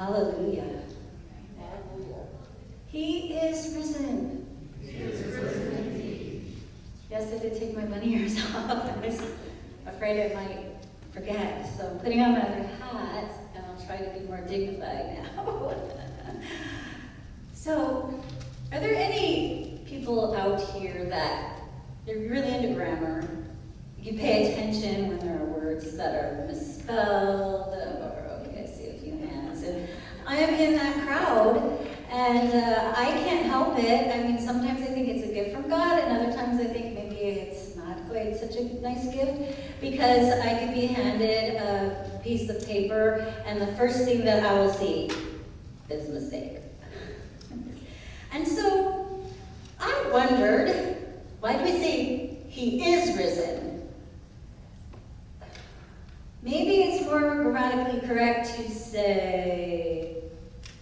Hallelujah. He is risen. Yes, I did take my bunny ears off. I was afraid I might forget. So I'm putting on my other hat, and I'll try to be more dignified now. so, are there any people out here that they're really into grammar? You pay attention when there are words that are misspelled, or okay, I see a few hands. And I am in that crowd, and uh, I can't help it. I mean, sometimes I think it's a gift from God, and other times I think maybe it's not quite such a nice gift because I could be handed a piece of paper, and the first thing that I will see is a mistake. and so I wondered, why do we say he is risen? Maybe it's more grammatically correct to say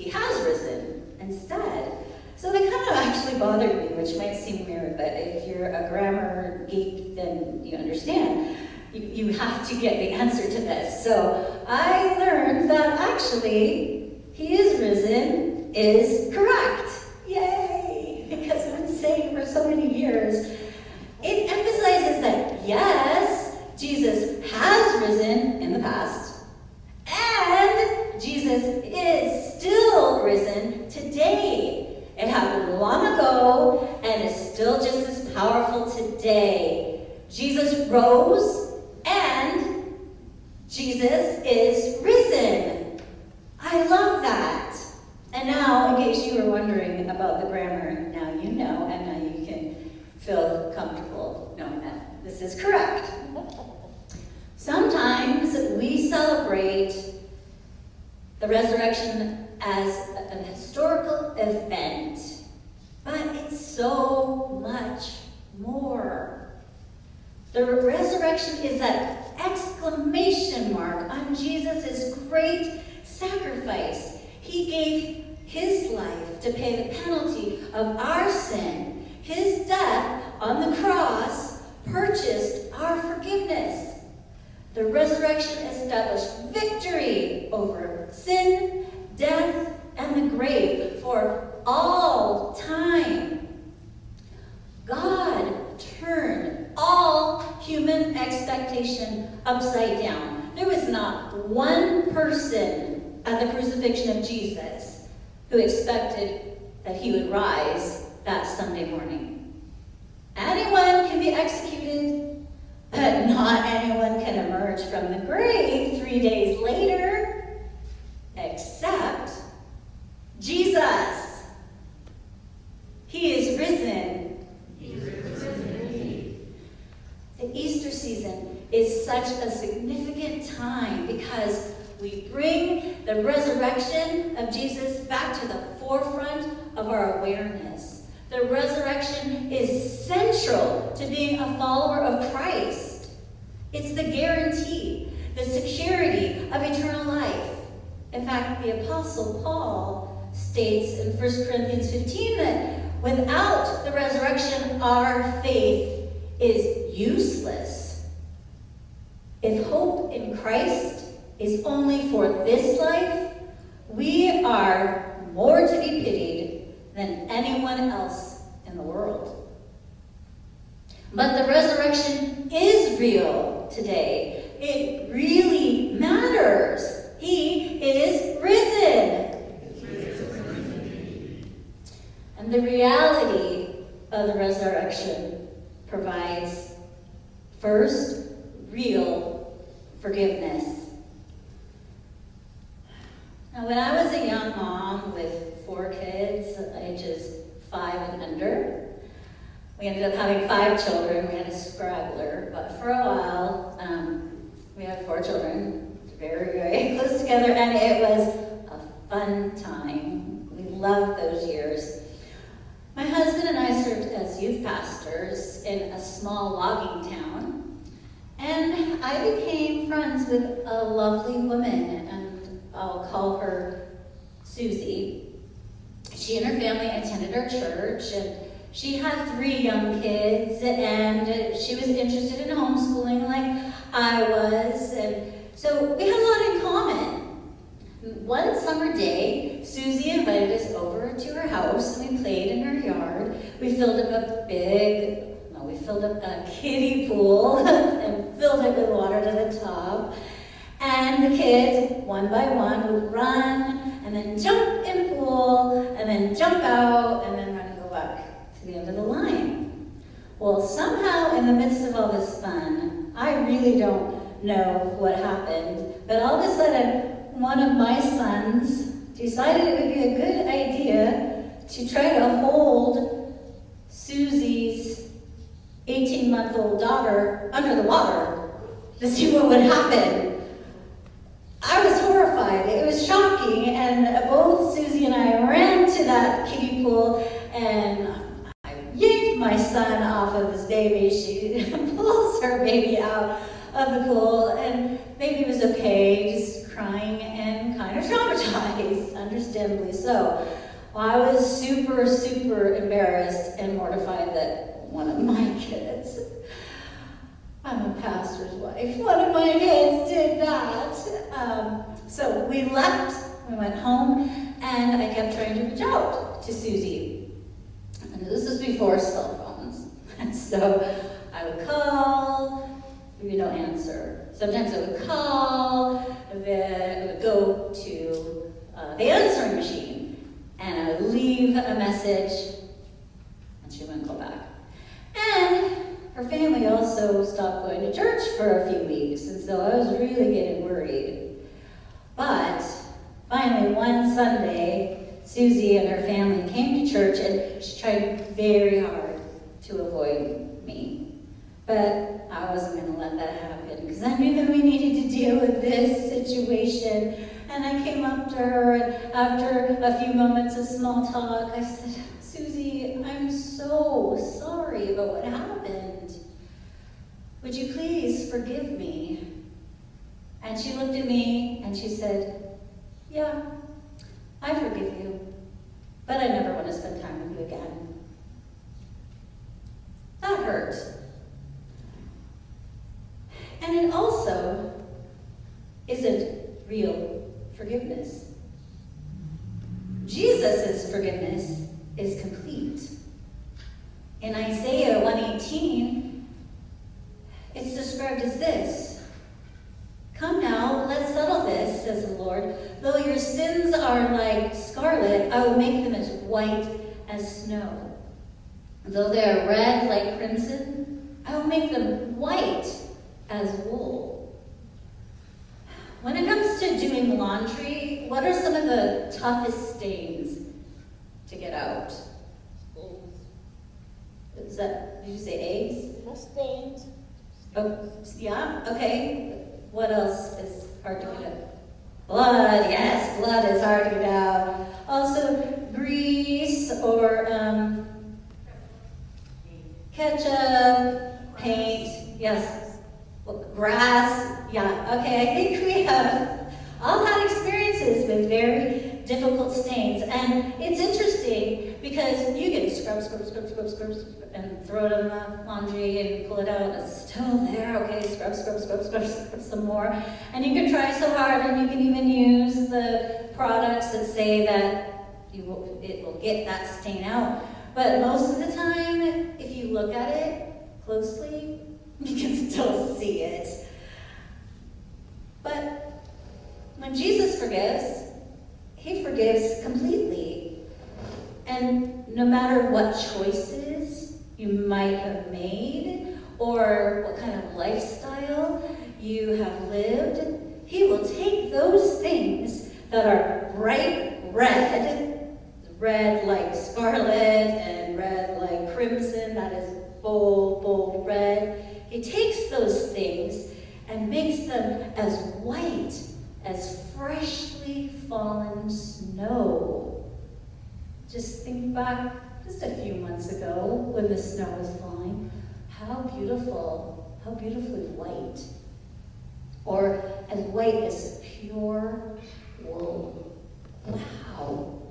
he has risen instead. So they kind of actually bothered me, which might seem weird, but if you're a grammar geek, then you understand. You, you have to get the answer to this. So I learned that actually, he is risen is correct. Yay! Because I've been saying for so many years, it emphasizes that yes, Jesus has risen in the past, and Jesus is still risen today. It happened long ago and is still just as powerful today. Jesus rose and Jesus is risen. I love that. And now, in case you were wondering about the grammar, now you know, and now you can feel comfortable knowing that this is correct. Sometimes we celebrate the resurrection as an historical event, but it's so much more. The resurrection is that exclamation mark on Jesus' great sacrifice. He gave his life to pay the penalty of our sin. His death on the cross purchased our forgiveness. The resurrection established victory over sin, death, and the grave for all time. God turned all human expectation upside down. There was not one person at the crucifixion of Jesus who expected that he would rise that Sunday morning. Anyone can be executed, but not anyone can emerge from the grave three days later, except Jesus. He is risen. The Easter season is such a significant time because we bring the resurrection of Jesus back to the forefront of our awareness. The resurrection is central to being a follower of Christ. It's the guarantee, the security of eternal life. In fact, the Apostle Paul states in 1 Corinthians 15 that without the resurrection, our faith is useless. If hope in Christ is only for this life, we are more to be pitied than anyone else in the world. But the resurrection is real today. It really matters. He is risen. And the reality of the resurrection provides first real forgiveness. Now, when I was a young mom with four kids, ages five and under, we ended up having five children. We had a scraggler, but for a while, um, we had four children, very, very close together, and it was a fun time. We loved those years. My husband and I served as youth pastors in a small logging town, and I became friends with a lovely woman, I'll call her Susie. She and her family attended our church, and she had three young kids, and she was interested in homeschooling like I was, and so we had a lot in common. One summer day, Susie invited us over to her house and we played in her yard. We filled up a big, no, we filled up a kiddie pool and filled it with water to the top. The kids, one by one, would run and then jump in the pool and then jump out and then run and go back to the end of the line. Well, somehow in the midst of all this fun, I really don't know what happened, but all of a sudden, one of my sons decided it would be a good idea to try to hold Susie's 18 month old daughter under the water to see what would happen. I was horrified. It was shocking. And both Susie and I ran to that kiddie pool and I yanked my son off of his baby. She pulls her baby out of the pool and baby was okay, just crying and kind of traumatized, understandably so. Well, I was super, super embarrassed and mortified that one of my kids I'm a pastor's wife. One of my kids did that. Um, so we left, we went home, and I kept trying to reach out to Susie. And this was before cell phones. And so I would call, would no answer. Sometimes I would call, then I would go to uh, the answering machine, and I would leave a message, and she wouldn't call back. And her family also stopped going to church for a few weeks, and so I was really getting worried. Finally, one Sunday, Susie and her family came to church, and she tried very hard to avoid me. But I wasn't going to let that happen because I knew that we needed to deal with this situation. And I came up to her, and after a few moments of small talk, I said, Susie, I'm so sorry about what happened. Would you please forgive me? And she looked at me and she said, Yeah, I forgive you, but I never want to spend time with you again. That hurt. And it also isn't real forgiveness. Jesus' forgiveness is complete. In Isaiah 118, it's described as this Come now, let's settle this, says the Lord. Though your sins are like scarlet, I will make them as white as snow. Though they are red like crimson, I will make them white as wool. When it comes to doing laundry, what are some of the toughest stains get? Is that, did you say eggs? No stains. Oh, yeah, okay. What else is hard to get out? Blood, yes, blood is hard to get out. Also, grease or um, ketchup, paint, yes. Grass, yeah, okay. I think we have all had experiences with very difficult stains. And it's interesting because you can scrub, scrub, scrub, scrub, scrub, and throw it in the laundry and pull it out, and it's still there. Okay, scrub, scrub, scrub, scrub, scrub some more. And you can try so hard, and you can even use the products that say that you will, it will get that stain out. But most of the time, if you look at it closely, you can still see it. But when Jesus forgives, he forgives completely. And no matter what choices you might have made or what kind of lifestyle you have lived, he will take those things that are bright red, red like scarlet and red like crimson, that is bold, bold red. He takes those things and makes them as white as freshly fallen snow. Just think back just a few months ago when the snow was falling. How beautiful, how beautifully white. Or as white as pure wool. Wow.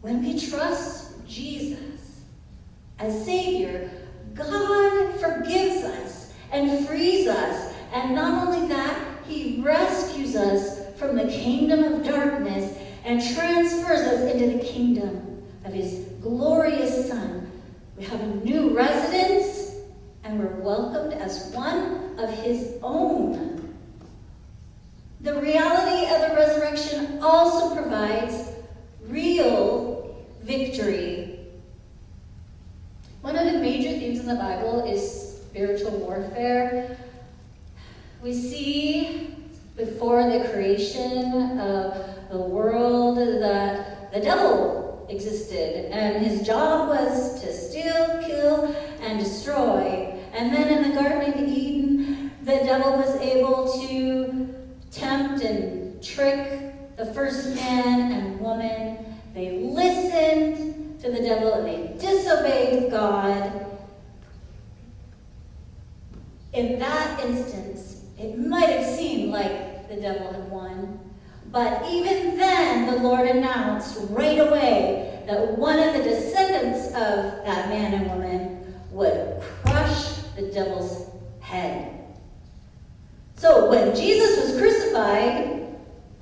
When we trust Jesus as Savior, God forgives us and frees us. And not only that, he rescues us from the kingdom of darkness and transfers us into the kingdom of his glorious Son. We have a new residence, and we're welcomed as one of his own. The reality of the resurrection also provides real victory. One of the major themes in the Bible is spiritual warfare. We see before the creation of the world that the devil existed, and his job was to steal, kill, and destroy. And then in the Garden of Eden, the devil was able to tempt and trick the first man and woman. They listened to the devil and they disobeyed God. In that instance, it might have seemed like the devil had won. But even then, the Lord announced right away that one of the descendants of that man and woman would crush the devil's head. So when Jesus was crucified,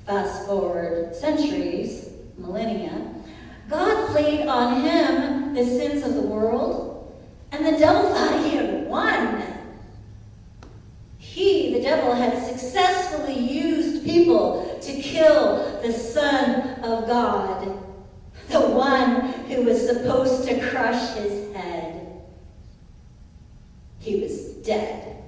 fast forward centuries, millennia, God laid on him the sins of the world, and the devil thought he had won. He, the devil, had successfully used people to kill the Son of God, the one who was supposed to crush his head. He was dead.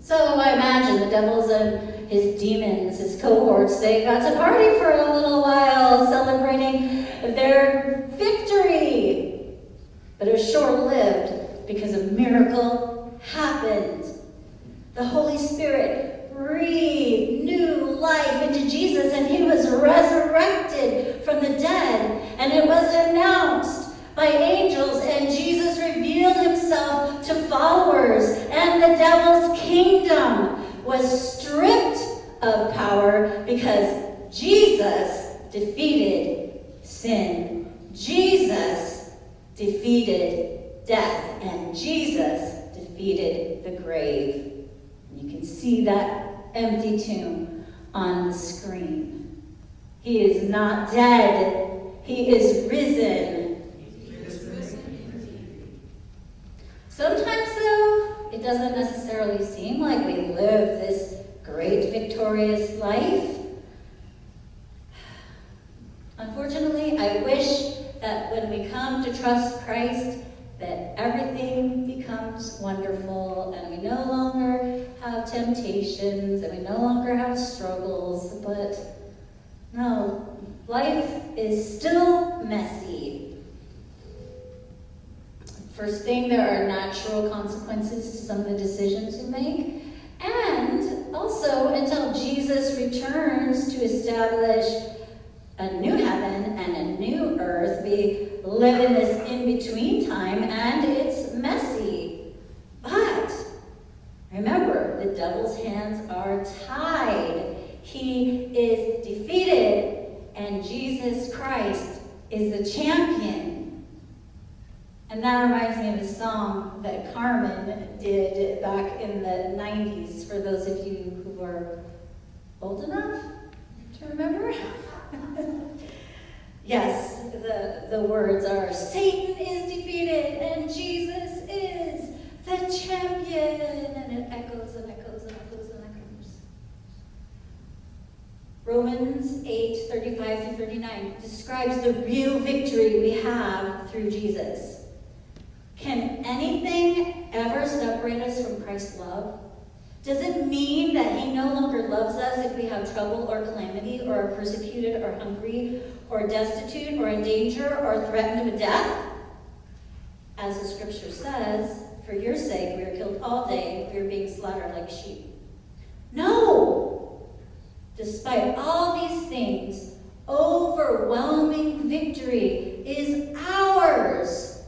So I imagine the devils and his demons, his cohorts, they got to party for a little while, celebrating their victory. But it was short lived because a miracle happened. The Holy Spirit breathed new life into Jesus, and he was resurrected from the dead. And it was announced by angels, and Jesus revealed himself to followers, and the devil's kingdom was stripped of power because Jesus defeated sin. Jesus defeated death, and Jesus defeated the grave. You can see that empty tomb on the screen. He is not dead, he is risen. Sometimes, though, it doesn't necessarily seem like we live this great victorious life. Unfortunately, I wish that when we come to trust Christ, that everything becomes wonderful and we no longer have temptations and we no longer have struggles, but no, life is still messy. First thing, there are natural consequences to some of the decisions we make. And also, until Jesus returns to establish a new heaven and a new earth, we live in this between time and it's messy. But remember, the devil's hands are tied. He is defeated, and Jesus Christ is the champion. And that reminds me of a song that Carmen did back in the 90s, for those of you who are old enough to remember. yes, the, the words are Satan is defeated and Jesus is the champion. And it echoes and echoes and echoes and echoes. Romans 8 35 to 39 describes the real victory we have through Jesus. Can anything ever separate us from Christ's love? Does it mean that he no longer loves us if we have trouble or calamity, or are persecuted, or hungry, or destitute, or in danger, or threatened with death? As the scripture says, for your sake we are killed all day, we are being slaughtered like sheep. No! Despite all these things, overwhelming victory is ours.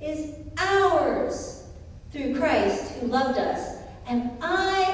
Is ours through Christ who loved us and I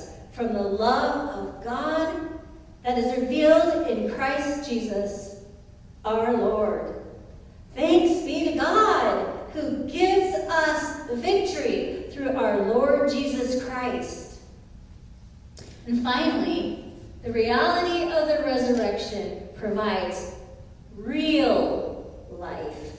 from the love of God that is revealed in Christ Jesus, our Lord. Thanks be to God who gives us victory through our Lord Jesus Christ. And finally, the reality of the resurrection provides real life.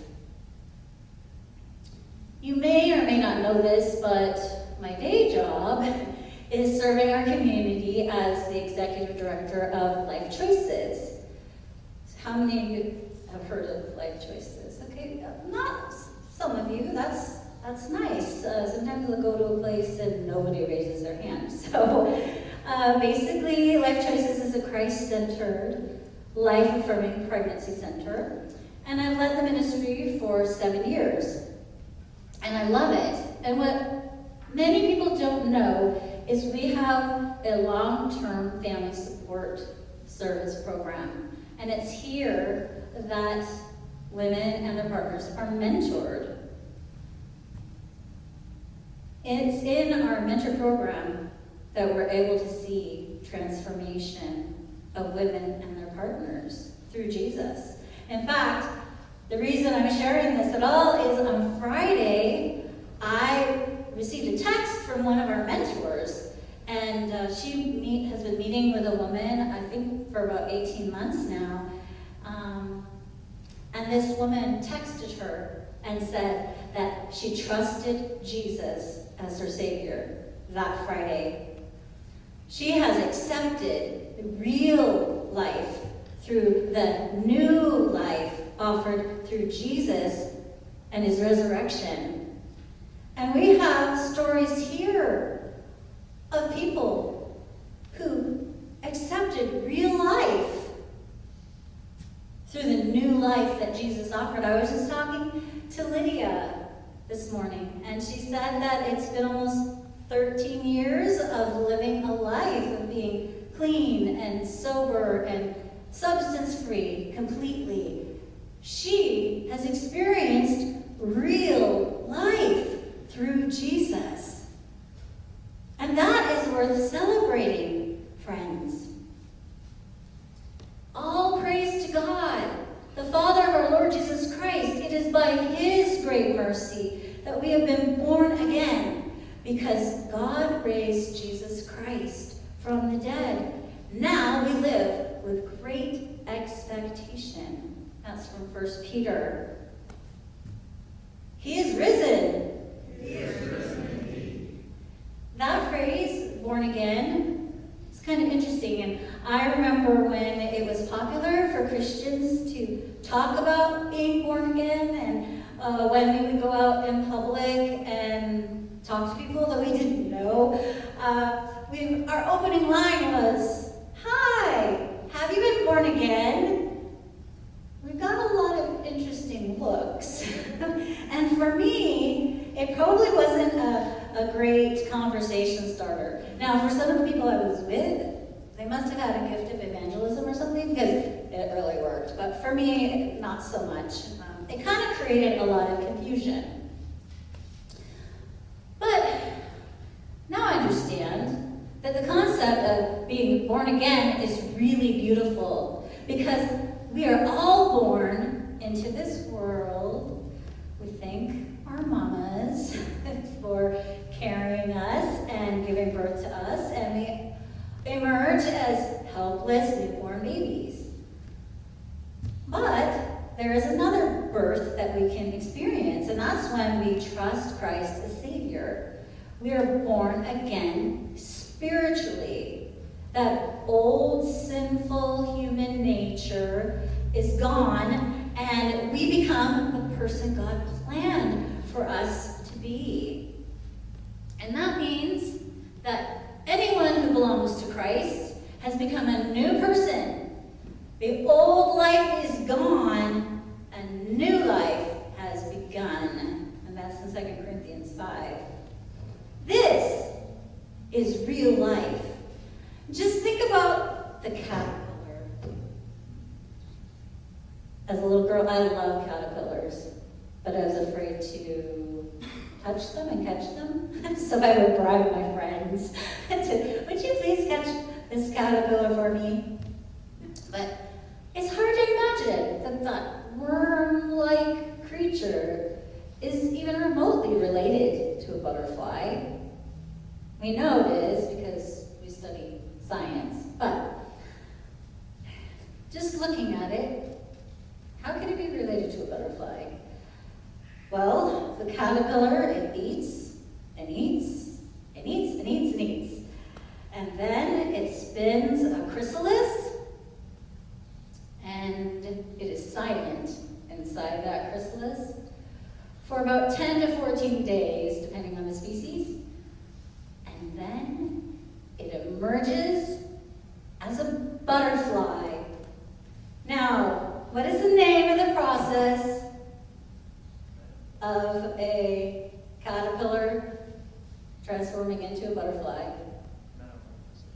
You may or may not know this, but my day job is serving our community as the executive director of Life Choices. How many of you have heard of Life Choices? Okay, not some of you. That's that's nice. Uh, sometimes they'll go to a place and nobody raises their hand. So uh, basically, Life Choices is a Christ-centered, life-affirming pregnancy center. And I've led the ministry for seven years. And I love it. And what many people don't know is we have a long-term family support service program. And it's here that women and their partners are mentored. It's in our mentor program that we're able to see transformation of women and their partners through Jesus. In fact, the reason I'm sharing this at all is on Friday, I received a text from one of our mentors, and uh, she meet, has been meeting with a woman, I think for about 18 months now. Um, and this woman texted her and said that she trusted Jesus as her Savior that Friday she has accepted real life through the new life offered through Jesus and his resurrection. And we have stories here of people who accepted real life through the new life that Jesus offered. I was just talking to Lydia this morning, and she said that it's been almost 13 years of living a life of being clean and sober and substance free completely. She has experienced real life through Jesus. And that is worth celebrating, friends. All praise to God, the Father of our Lord Jesus Christ. It is by His great mercy that we have been born again because God raised Jesus Christ from the dead. Now we live with great expectation. That's from 1 Peter. He is risen. He is risen That phrase, born again, is kind of interesting. And I remember when it was popular for Christians to talk about being born again and uh, when we would go out in public and talk to people that we didn't know. Uh, we, our opening line was, Hi, have you been born again? We've got a lot of interesting looks. and for me, it probably wasn't a, a great conversation starter. Now, for some of the people I was with, they must have had a gift of evangelism or something because it really worked. But for me, not so much. Um, it kind of created a lot of confusion. But now I understand that the concept of being born again is really beautiful because we are all born into this world. We thank our mamas for carrying us and giving birth to us, and we emerge as helpless newborn babies. But there is another birth that we can experience, and that's when we trust Christ as Savior. We are born again spiritually. That old sinful human nature is gone, and we become the person God planned for us to be. And that means that anyone who belongs to Christ has become a new person the old life is gone, and new life has begun. And that's in 2 Corinthians 5. This is real life. Just think about the caterpillar. As a little girl, I love caterpillars, but I was afraid to touch them and catch them. so I would bribe my friends to, would you please catch this caterpillar for me? But it's hard to imagine that that worm-like creature is even remotely related to a butterfly. We know it is because we study science, but just looking at it, how could it be related to a butterfly? Well, the caterpillar, it eats and eats and eats and eats and eats. And then it spins a chrysalis and it is silent inside that chrysalis for about 10 to 14 days, depending on the species. And then it emerges as a butterfly. Now, what is the name of the process of a caterpillar transforming into a butterfly?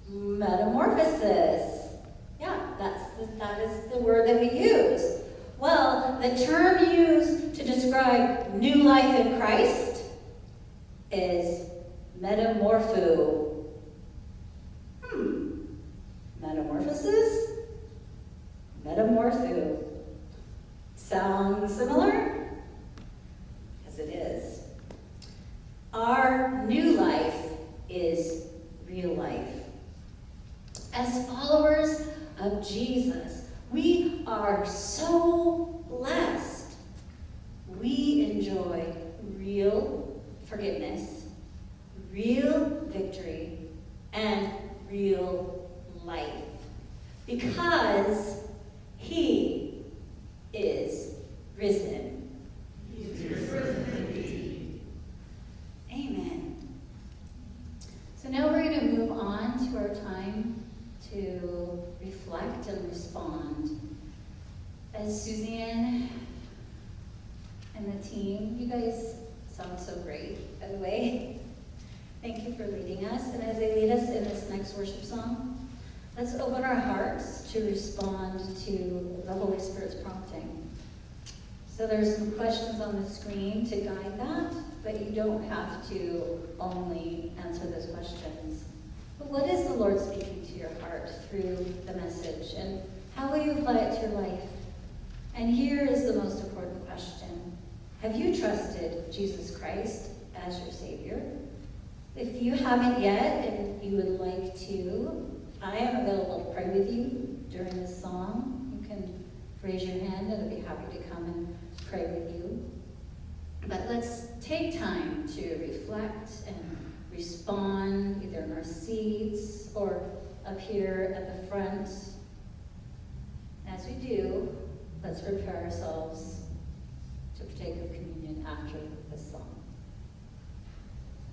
Metamorphosis. Yeah, that's the, that is the word that we use. Well, the term used to describe new life in Christ is metamorpho. Hmm. Metamorphosis? Metamorpho. Sound similar? Because it is. Our new life is real life. As followers of Jesus, we are so blessed. We enjoy real forgiveness, real victory, and real life. Because He is risen. He is risen indeed. Amen. So now we're going to move on to our time to reflect and respond. As Suzanne and the team, you guys sound so great, by the way. Thank you for leading us. And as they lead us in this next worship song, let's open our hearts to respond to the Holy Spirit's prompting. So there's some questions on the screen to guide that, but you don't have to only answer those questions. But what is the Lord speaking to your heart through the message, and how will you apply it to your life? And here is the most important question. Have you trusted Jesus Christ as your Savior? If you haven't yet and you would like to, I am available to pray with you during this song. Raise your hand and I'd be happy to come and pray with you. But let's take time to reflect and respond either in our seats or up here at the front. As we do, let's prepare ourselves to partake of communion after this song.